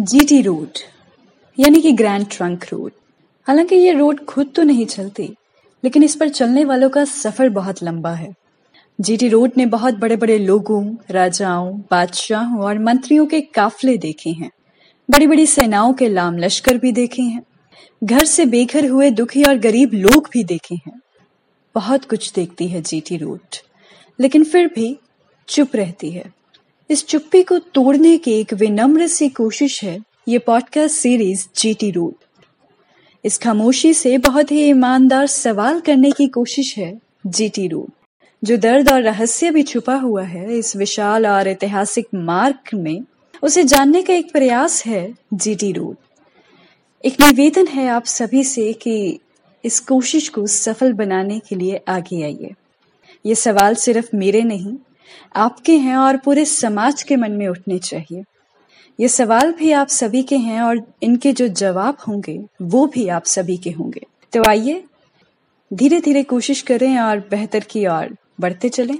GT road यानी कि grand trunk road हालाँकि ये रोड खुद तो नहीं चलती, लेकिन इस पर चलने वालों का सफ़र बहुत लंबा है। जीटी रोड ने बहुत बड़े बड़े लोगों, राजाओं, बादशाहों और मंत्रियों के काफले देखे हैं। बड़ी बड़ी सेनाओं के लाम लश्कर भी देखे हैं। घर से बेघर हुए दुखी और गरीब लोग भी देखे हैं। बहुत कुछ देखती है जीटी रोड लेकिन फिर भी चुप रहती है। इस चुप्पी को तोड़ने की एक विनम्र सी कोशिश है ये पॉडकास्ट सीरीज़ जीटी रूट इस खामोशी से बहुत ही ईमानदार सवाल करने की कोशिश है जीटी रूट जो दर्द और रहस्य भी छुपा हुआ है इस विशाल और ऐतिहासिक मार्ग में। उसे जानने का एक प्रयास है जीटी रूट एक निवेदन है आप सभी से कि इस कोशिश को सफल बनाने के लिए आगे आइए। ये सवाल सिर्फ़ मेरे नहीं आपके हैं और पूरे समाज के मन में उठने चाहिए। ये सवाल भी आप सभी के हैं और इनके जो जवाब होंगे, वो भी आप सभी के होंगे। तो आइए धीरे धीरे कोशिश करें और बेहतर की ओर बढ़ते चलें।